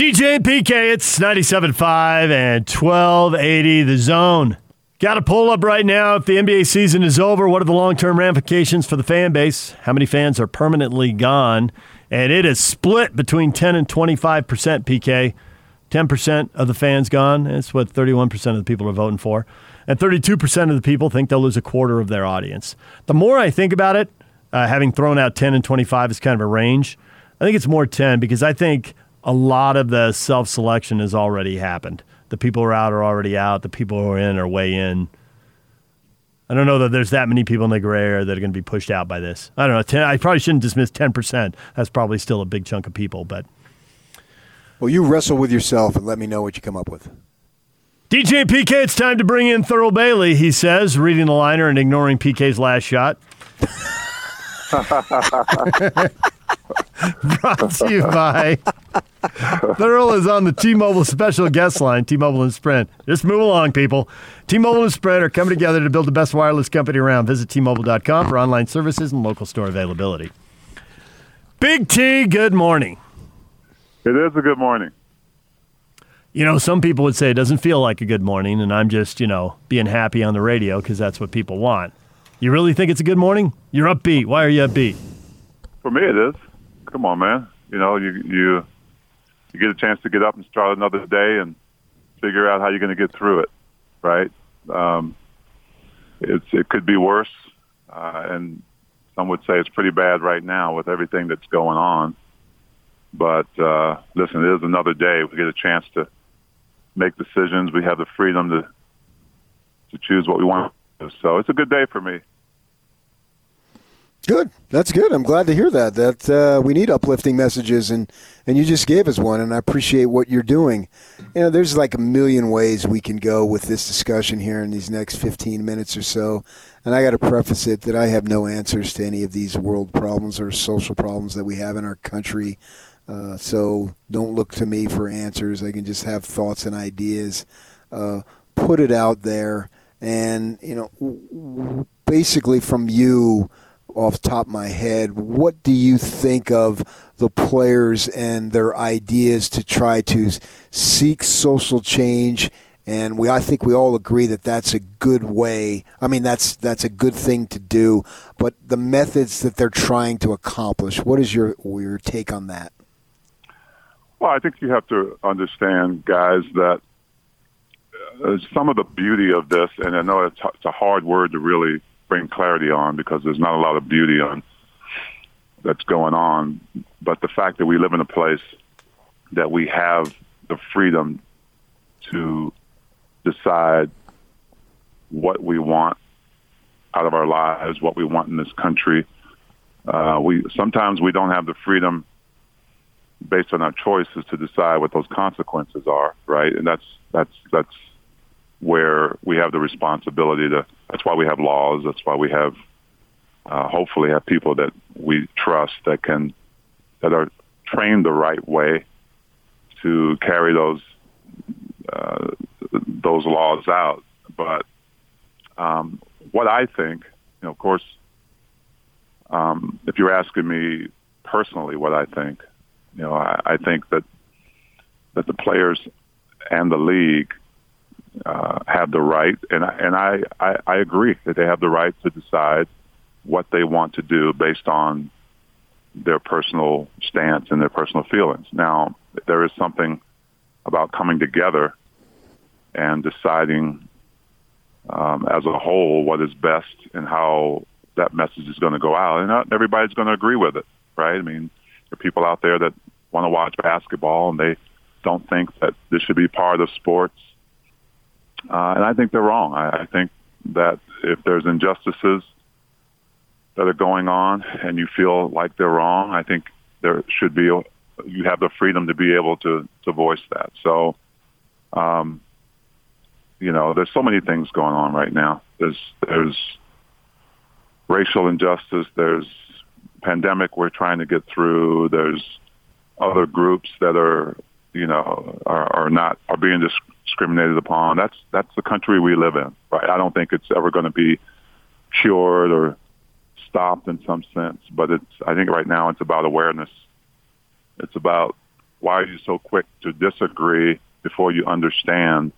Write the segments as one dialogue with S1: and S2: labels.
S1: DJ and PK, it's 97.5 and 1280 the zone. Got a pull up right now. If the NBA season is over, what are the long term ramifications for the fan base? How many fans are permanently gone? And it is split between 10 and 25% PK. 10% of the fans gone. That's what 31% of the people are voting for. And 32% of the people think they'll lose a quarter of their audience. The more I think about it, uh, having thrown out 10 and 25 is kind of a range. I think it's more 10 because I think a lot of the self selection has already happened. The people who are out are already out. The people who are in are way in. I don't know that there's that many people in the gray area that are going to be pushed out by this. I don't know. 10, I probably shouldn't dismiss 10%. That's probably still a big chunk of people, but.
S2: Well, you wrestle with yourself and let me know what you come up with.
S1: DJ PK, it's time to bring in Thurl Bailey, he says, reading the liner and ignoring PK's last shot. Brought to you by Thurl is on the T-Mobile special guest line, T-Mobile and Sprint. Just move along, people. T-Mobile and Sprint are coming together to build the best wireless company around. Visit T-Mobile.com for online services and local store availability. Big T, good morning.
S3: It is a good morning.
S1: You know, some people would say it doesn't feel like a good morning, and I'm just, you know, being happy on the radio because that's what people want. You really think it's a good morning? You're upbeat. Why are you upbeat?
S3: For me, it is. Come on, man. You know, you you you get a chance to get up and start another day and figure out how you're going to get through it, right? Um, it's it could be worse, uh, and some would say it's pretty bad right now with everything that's going on. But uh, listen, it is another day. We get a chance to make decisions. We have the freedom to to choose what we want. So it's a good day for me.
S2: Good. That's good. I'm glad to hear that. That uh, we need uplifting messages, and and you just gave us one, and I appreciate what you're doing. You know, there's like a million ways we can go with this discussion here in these next 15 minutes or so, and I got to preface it that I have no answers to any of these world problems or social problems that we have in our country. Uh, so don't look to me for answers. I can just have thoughts and ideas. Uh, put it out there, and you know, basically from you off top of my head, what do you think of the players and their ideas to try to seek social change? And we, I think we all agree that that's a good way. I mean, that's that's a good thing to do. But the methods that they're trying to accomplish, what is your your take on that?
S3: Well, I think you have to understand, guys, that uh, some of the beauty of this, and I know it's, it's a hard word to really bring clarity on because there's not a lot of beauty on that's going on. But the fact that we live in a place that we have the freedom to decide what we want out of our lives, what we want in this country. Uh, we sometimes we don't have the freedom based on our choices to decide what those consequences are, right? And that's that's that's where we have the responsibility to. That's why we have laws. That's why we have, uh, hopefully, have people that we trust that can, that are trained the right way to carry those uh, those laws out. But um, what I think, you know, of course, um, if you're asking me personally, what I think, you know, I, I think that that the players and the league uh, have the right, and and I, I I agree that they have the right to decide what they want to do based on their personal stance and their personal feelings. Now, there is something about coming together and deciding um, as a whole what is best and how that message is going to go out. And not everybody's going to agree with it, right? I mean, there are people out there that want to watch basketball and they don't think that this should be part of sports uh, and I think they're wrong. I, I think that if there's injustices that are going on and you feel like they're wrong, I think there should be you have the freedom to be able to to voice that. So, um, you know, there's so many things going on right now. There's there's racial injustice. There's pandemic we're trying to get through. There's other groups that are you know are, are not are being dis- discriminated upon. That's that's the country we live in, right? I don't think it's ever going to be cured or stopped in some sense, but it's I think right now it's about awareness. It's about why are you so quick to disagree before you understand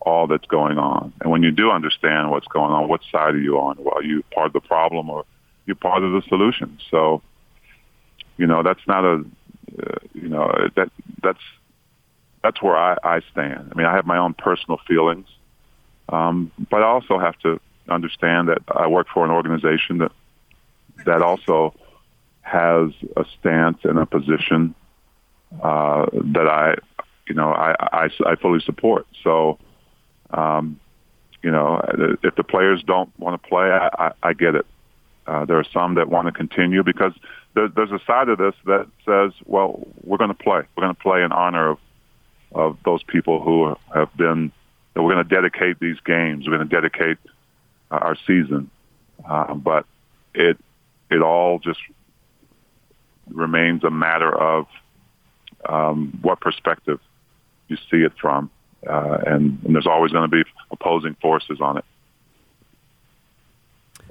S3: all that's going on? And when you do understand what's going on, what side are you on? Well, are you part of the problem or you're part of the solution? So, you know, that's not a, uh, you know, that that's that's where I, I stand. I mean, I have my own personal feelings, um, but I also have to understand that I work for an organization that that also has a stance and a position uh, that I, you know, I, I, I fully support. So, um, you know, if the players don't want to play, I, I, I get it. Uh, there are some that want to continue because there, there's a side of this that says, well, we're going to play. We're going to play in honor of of those people who have been. That we're going to dedicate these games. We're going to dedicate our season. Uh, but it it all just remains a matter of um, what perspective you see it from, uh, and, and there's always going to be opposing forces on it.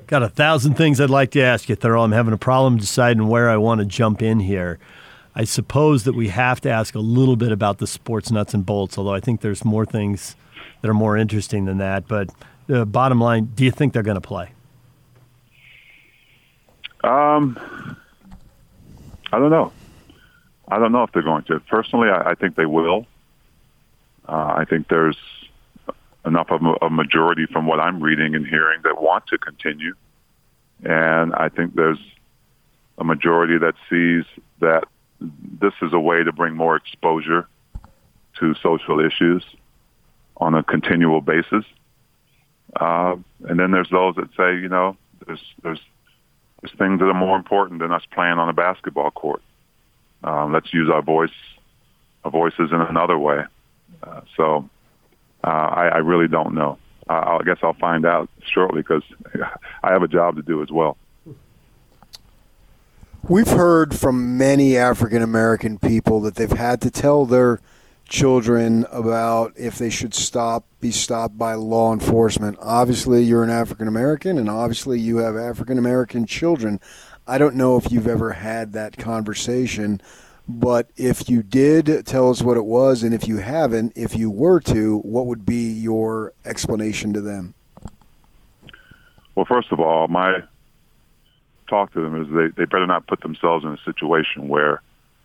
S1: Got a thousand things I'd like to ask you, Thurl. I'm having a problem deciding where I want to jump in here. I suppose that we have to ask a little bit about the sports nuts and bolts, although I think there's more things that are more interesting than that. But the bottom line, do you think they're going to play?
S3: Um, I don't know. I don't know if they're going to. Personally, I, I think they will. Uh, I think there's enough of a majority from what I'm reading and hearing that want to continue. And I think there's a majority that sees that this is a way to bring more exposure to social issues on a continual basis. Uh, and then there's those that say, you know, there's there's there's things that are more important than us playing on a basketball court. Um, let's use our voice, our voices in another way. Uh, so uh, I, I really don't know. Uh, I guess I'll find out shortly because I have a job to do as well.
S2: We've heard from many African American people that they've had to tell their children about if they should stop be stopped by law enforcement. Obviously, you're an African American, and obviously, you have African American children. I don't know if you've ever had that conversation, but if you did, tell us what it was, and if you haven't, if you were to, what would be your explanation to them?
S3: Well, first of all, my talk to them is they, they better not put themselves in a situation where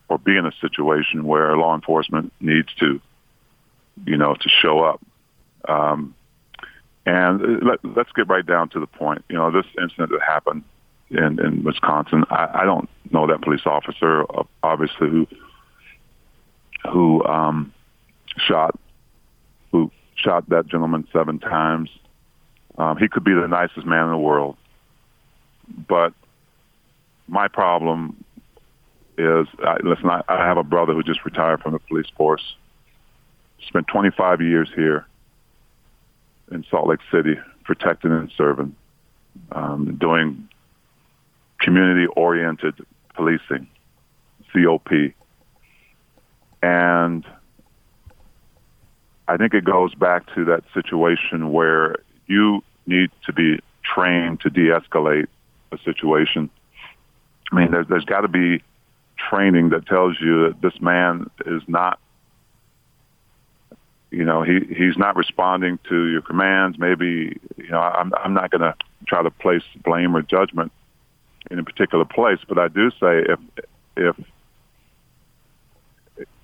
S3: or be in a situation where law enforcement needs to, you know, to show up. Um, and let, us get right down to the point. You know, this incident that happened in, in Wisconsin, I, I don't know that police officer, obviously, who who um, shot who shot that gentleman seven times. Um, he could be the nicest man in the world, but my problem is I, listen. I, I have a brother who just retired from the police force. Spent 25 years here in Salt Lake City, protecting and serving, um, doing community-oriented policing, COP, and I think it goes back to that situation where you need to be trained to de-escalate a situation. I mean, there's, there's got to be training that tells you that this man is not you know he he's not responding to your commands maybe you know i'm i'm not going to try to place blame or judgment in a particular place but i do say if if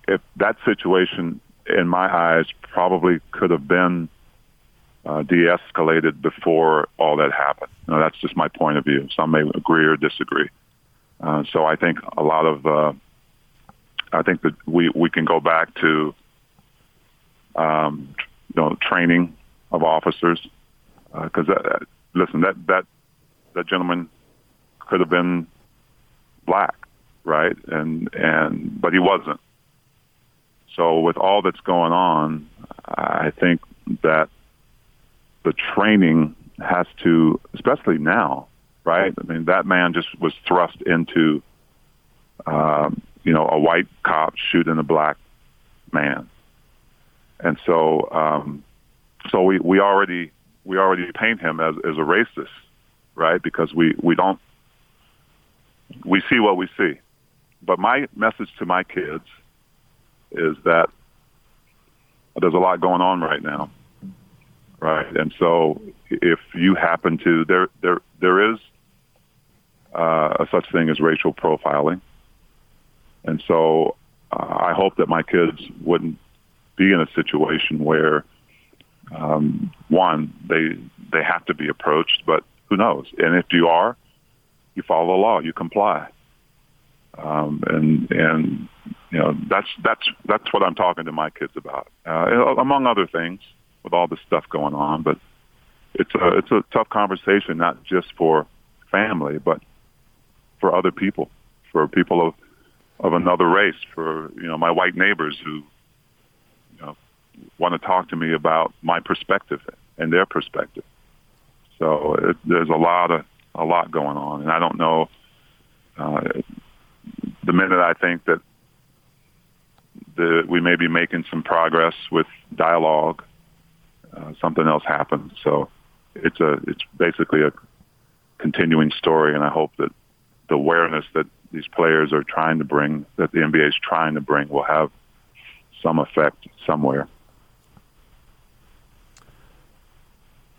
S3: if that situation in my eyes probably could have been uh, de-escalated before all that happened. You know, that's just my point of view. Some may agree or disagree. Uh, so I think a lot of, uh, I think that we, we can go back to, um, you know, training of officers. Because uh, listen, that that that gentleman could have been black, right? And and but he wasn't. So with all that's going on, I think that the training has to, especially now, right? I mean, that man just was thrust into, um, you know, a white cop shooting a black man, and so, um, so we we already we already paint him as as a racist, right? Because we we don't we see what we see. But my message to my kids is that there's a lot going on right now, right? And so if you happen to there there there is uh, a such thing as racial profiling, and so uh, I hope that my kids wouldn't be in a situation where um, one they they have to be approached, but who knows? And if you are, you follow the law, you comply, um, and and you know that's that's that's what I'm talking to my kids about, uh, among other things, with all this stuff going on. But it's a it's a tough conversation, not just for family, but for other people, for people of of another race, for you know my white neighbors who you know want to talk to me about my perspective and their perspective. So it, there's a lot of a lot going on, and I don't know. Uh, the minute I think that the, we may be making some progress with dialogue, uh, something else happens. So it's a it's basically a continuing story, and I hope that the awareness that these players are trying to bring, that the NBA is trying to bring, will have some effect somewhere.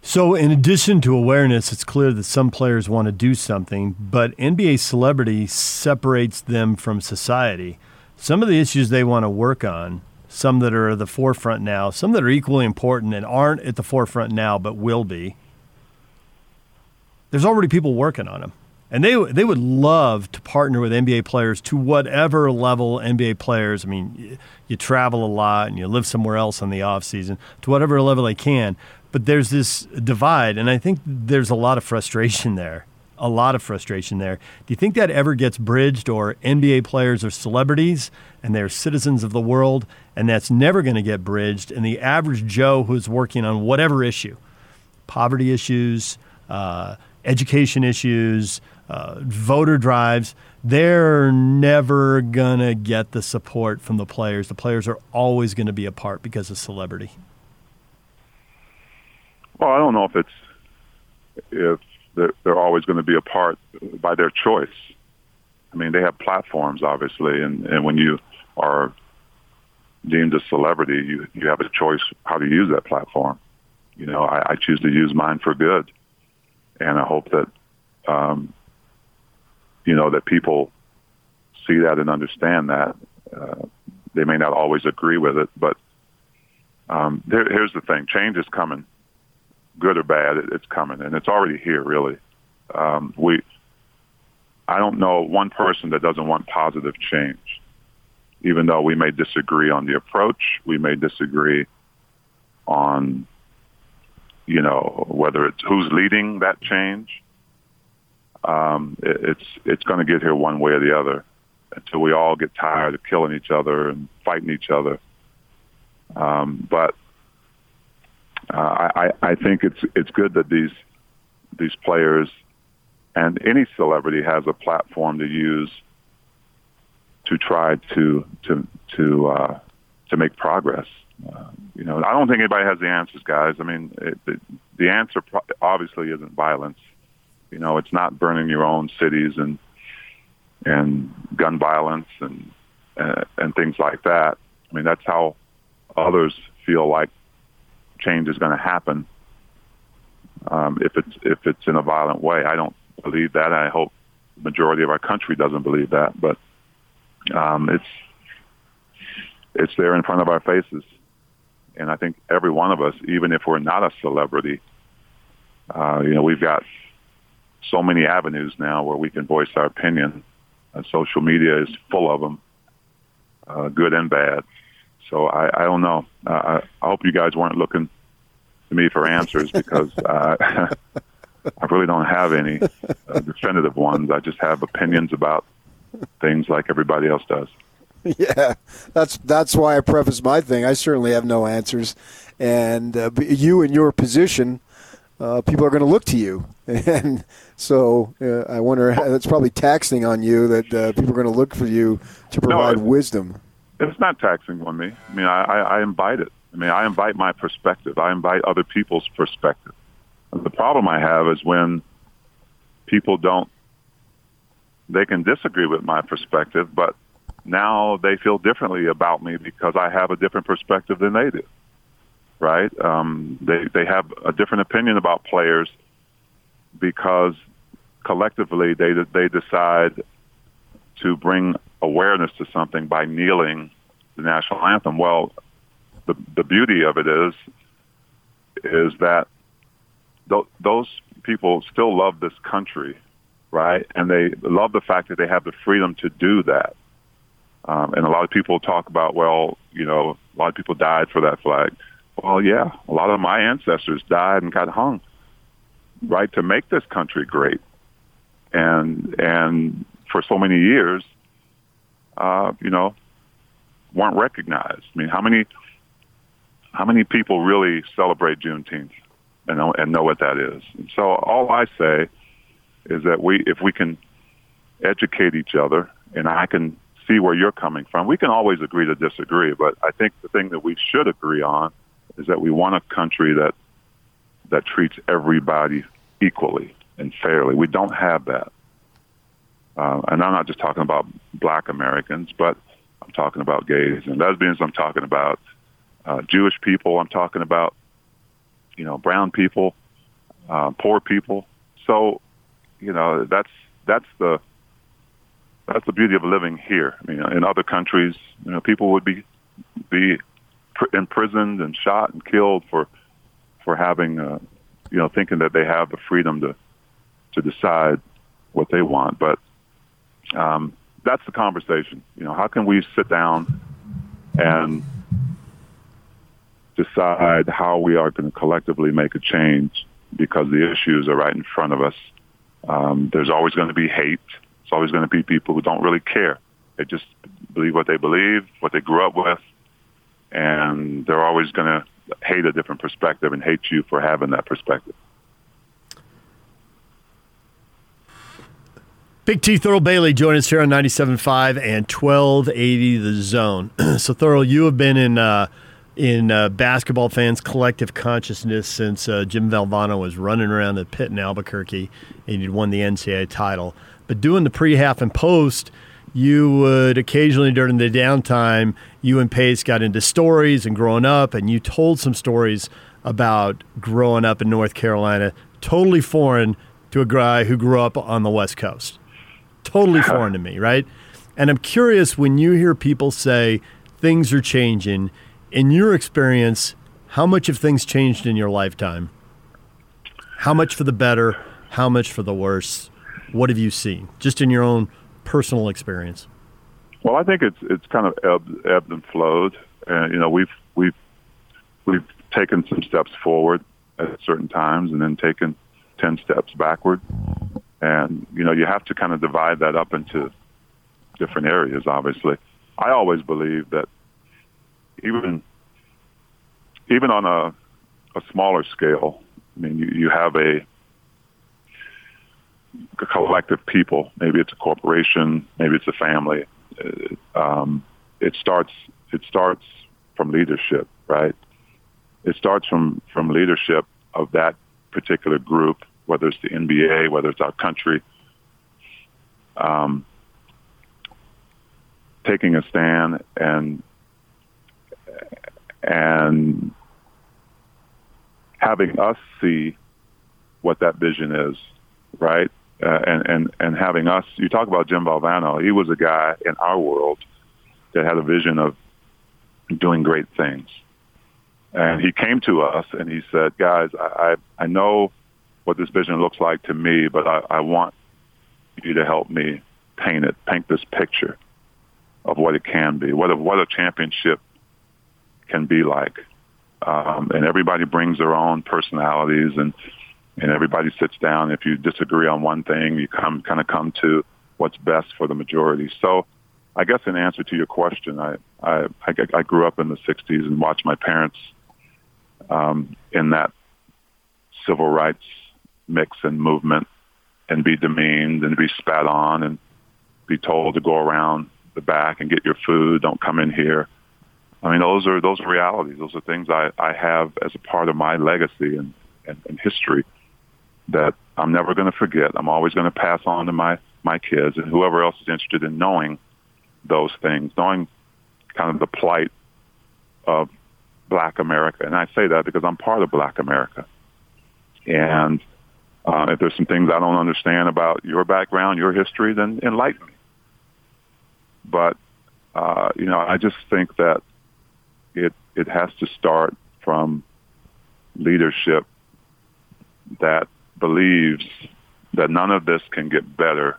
S1: So, in addition to awareness, it's clear that some players want to do something, but NBA celebrity separates them from society. Some of the issues they want to work on, some that are at the forefront now, some that are equally important and aren't at the forefront now but will be, there's already people working on them. And they, they would love to partner with NBA players to whatever level NBA players, I mean, you, travel a lot and you live somewhere else in the off season, to whatever level they can. But there's this divide, and I think there's a lot of frustration there. A lot of frustration there. Do you think that ever gets bridged, or NBA players are celebrities and they're citizens of the world, and that's never going to get bridged? And the average Joe who's working on whatever issue, poverty issues, uh, education issues, uh, voter drives, they're never going to get the support from the players. The players are always going to be apart because of celebrity.
S3: Well, I don't know if it's if they're, they're always going to be apart by their choice. I mean, they have platforms, obviously, and, and when you are deemed a celebrity, you you have a choice how to use that platform. You know, I, I choose to use mine for good, and I hope that um, you know that people see that and understand that. Uh, they may not always agree with it, but um, there, here's the thing: change is coming, good or bad. It, it's coming, and it's already here. Really, um, we. I don't know one person that doesn't want positive change, even though we may disagree on the approach. We may disagree on, you know, whether it's who's leading that change um, it, it's it's going to get here one way or the other until we all get tired of killing each other and fighting each other. Um, but uh, I, I think it's it's good that these these players and any celebrity has a platform to use to try to to to uh, to make progress. Uh, you know, I don't think anybody has the answers, guys. I mean, it, it, the answer pro- obviously isn't violence. You know, it's not burning your own cities and and gun violence and uh, and things like that. I mean, that's how others feel like change is going to happen. Um, if it's if it's in a violent way, I don't believe that. I hope the majority of our country doesn't believe that, but um, it's it's there in front of our faces, and I think every one of us, even if we're not a celebrity, uh, you know, we've got so many avenues now where we can voice our opinion. Uh, social media is full of them, uh, good and bad. So I, I don't know. Uh, I hope you guys weren't looking to me for answers because uh, I really don't have any uh, definitive ones. I just have opinions about things like everybody else does.
S2: Yeah, that's that's why I preface my thing. I certainly have no answers, and uh, you in your position uh, people are going to look to you. And so uh, I wonder, that's probably taxing on you that uh, people are going to look for you to provide no, wisdom.
S3: It's not taxing on me. I mean, I, I, I invite it. I mean, I invite my perspective. I invite other people's perspective. And the problem I have is when people don't, they can disagree with my perspective, but now they feel differently about me because I have a different perspective than they do. Right? Um, they they have a different opinion about players because collectively they they decide to bring awareness to something by kneeling the national anthem. Well, the the beauty of it is is that th- those people still love this country, right? And they love the fact that they have the freedom to do that. Um, and a lot of people talk about, well, you know, a lot of people died for that flag. Well, yeah, a lot of my ancestors died and got hung, right, to make this country great. And and for so many years, uh, you know, weren't recognized. I mean, how many how many people really celebrate Juneteenth and know, and know what that is? And so all I say is that we, if we can educate each other, and I can see where you're coming from, we can always agree to disagree. But I think the thing that we should agree on is that we want a country that that treats everybody equally and fairly. We don't have that. Uh, and I'm not just talking about black Americans, but I'm talking about gays and lesbians. I'm talking about uh, Jewish people. I'm talking about, you know, brown people, uh, poor people. So, you know, that's that's the that's the beauty of living here. I mean, in other countries, you know, people would be be imprisoned and shot and killed for for having, uh, you know, thinking that they have the freedom to to decide what they want. But um, that's the conversation. You know, how can we sit down and decide how we are going to collectively make a change because the issues are right in front of us. Um, there's always going to be hate. There's always going to be people who don't really care. They just believe what they believe, what they grew up with, and they're always going to hate a different perspective and hate you for having that perspective.
S1: Big T Thurl Bailey join us here on 97.5 and 1280 The Zone. so, Thurl, you have been in uh, in uh, basketball fans' collective consciousness since uh, Jim Valvano was running around the pit in Albuquerque and you'd won the NCAA title. But doing the pre, half, and post, you would occasionally during the downtime, you and Pace got into stories and growing up, and you told some stories about growing up in North Carolina, totally foreign to a guy who grew up on the West Coast. Totally foreign to me, right? And I'm curious when you hear people say things are changing in your experience, how much have things changed in your lifetime? How much for the better? How much for the worse? What have you seen, just in your own personal experience?
S3: Well, I think it's it's kind of ebbed, ebbed and flowed, and you know we've we've we've taken some steps forward at certain times, and then taken ten steps backward, and you know you have to kind of divide that up into different areas. Obviously, I always believe that even even on a a smaller scale, I mean, you, you have a, a collective people. Maybe it's a corporation. Maybe it's a family. It, um, it starts. It starts from leadership, right? It starts from from leadership of that particular group, whether it's the NBA, whether it's our country. Um, taking a stand and and having us see what that vision is, right? Uh, and, and, and having us, you talk about Jim Valvano, he was a guy in our world that had a vision of doing great things. And he came to us and he said, guys, I, I, I know what this vision looks like to me, but I, I want you to help me paint it, paint this picture of what it can be, what a, what a championship can be like. Um, and everybody brings their own personalities and and everybody sits down. If you disagree on one thing, you come kind of come to what's best for the majority. So, I guess in answer to your question, I I, I grew up in the '60s and watched my parents um, in that civil rights mix and movement, and be demeaned and be spat on and be told to go around the back and get your food. Don't come in here. I mean, those are those are realities. Those are things I, I have as a part of my legacy and, and, and history that I'm never going to forget. I'm always going to pass on to my my kids and whoever else is interested in knowing those things, knowing kind of the plight of Black America. And I say that because I'm part of Black America. And uh, if there's some things I don't understand about your background, your history, then enlighten me. But uh, you know, I just think that it it has to start from leadership that believes that none of this can get better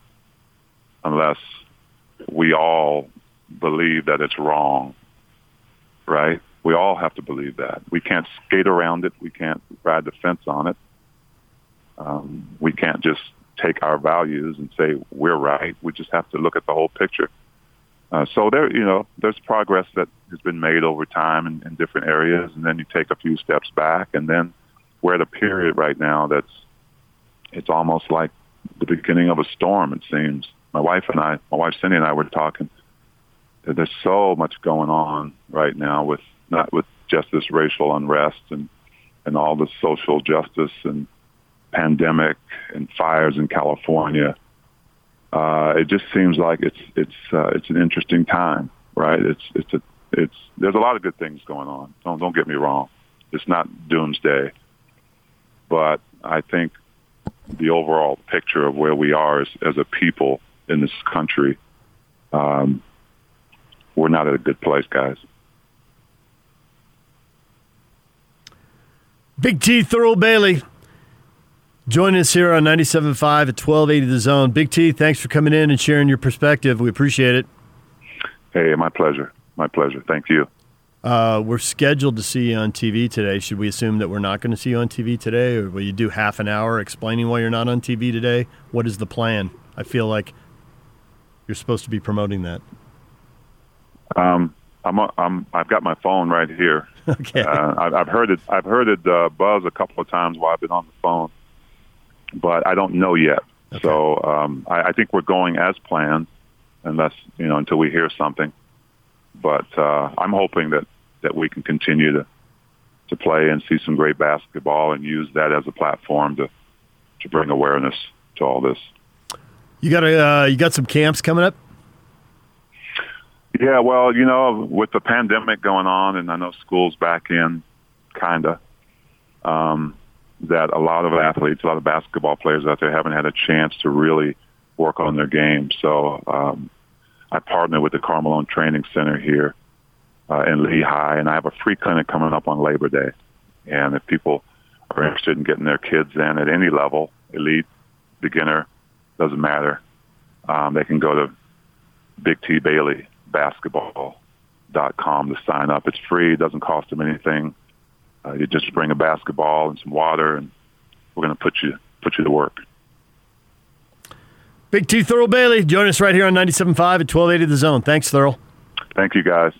S3: unless we all believe that it's wrong, right? We all have to believe that. We can't skate around it. We can't ride the fence on it. Um, we can't just take our values and say we're right. We just have to look at the whole picture. Uh, so there, you know, there's progress that has been made over time in, in different areas, and then you take a few steps back, and then we're at a period right now that's it's almost like the beginning of a storm. It seems. My wife and I, my wife Cindy and I, were talking. There's so much going on right now with not with just this racial unrest and and all the social justice and pandemic and fires in California uh, it just seems like it's it's uh, it's an interesting time, right? It's it's a it's there's a lot of good things going on. Don't don't get me wrong. It's not doomsday, but I think the overall picture of where we are as, as a people in this country, um, we're not at a good place, guys.
S1: Big T, Thurl Bailey, Join us here on 97.5 at 1280 The Zone. Big T, thanks for coming in and sharing your perspective. We appreciate it.
S3: Hey, my pleasure. My pleasure. Thank you.
S1: Uh, we're scheduled to see you on TV today. Should we assume that we're not going to see you on TV today, or will you do half an hour explaining why you're not on TV today? What is the plan? I feel like you're supposed to be promoting that.
S3: Um, I'm, I'm, I've got my phone right here.
S1: Okay.
S3: Uh, I've, I've heard it. I've heard it uh, buzz a couple of times while I've been on the phone but I don't know yet. Okay. So um, I, I think we're going as planned, unless you know until we hear something. But uh, I'm hoping that that we can continue to to play and see some great basketball and use that as a platform to to bring awareness to all this.
S1: You got a uh, you got some camps coming up.
S3: Yeah, well, you know, with the pandemic going on, and I know school's back in, kinda. Um, that a lot of athletes, a lot of basketball players out there haven't had a chance to really work on their game. So um, I partner with the Carmelone Training Center here uh, in Lehi, and I have a free clinic coming up on Labor Day. And if people are interested in getting their kids in at any level, elite, beginner, doesn't matter, um, they can go to Big T Bailey basketball.com to sign up. It's free. It doesn't cost them anything. Uh, you just bring a basketball and some water, and we're going to put you put you to work.
S1: Big T Thurl Bailey, join us right here on 97.5 at 1280 The Zone. Thanks, Thurl.
S3: Thank you, guys.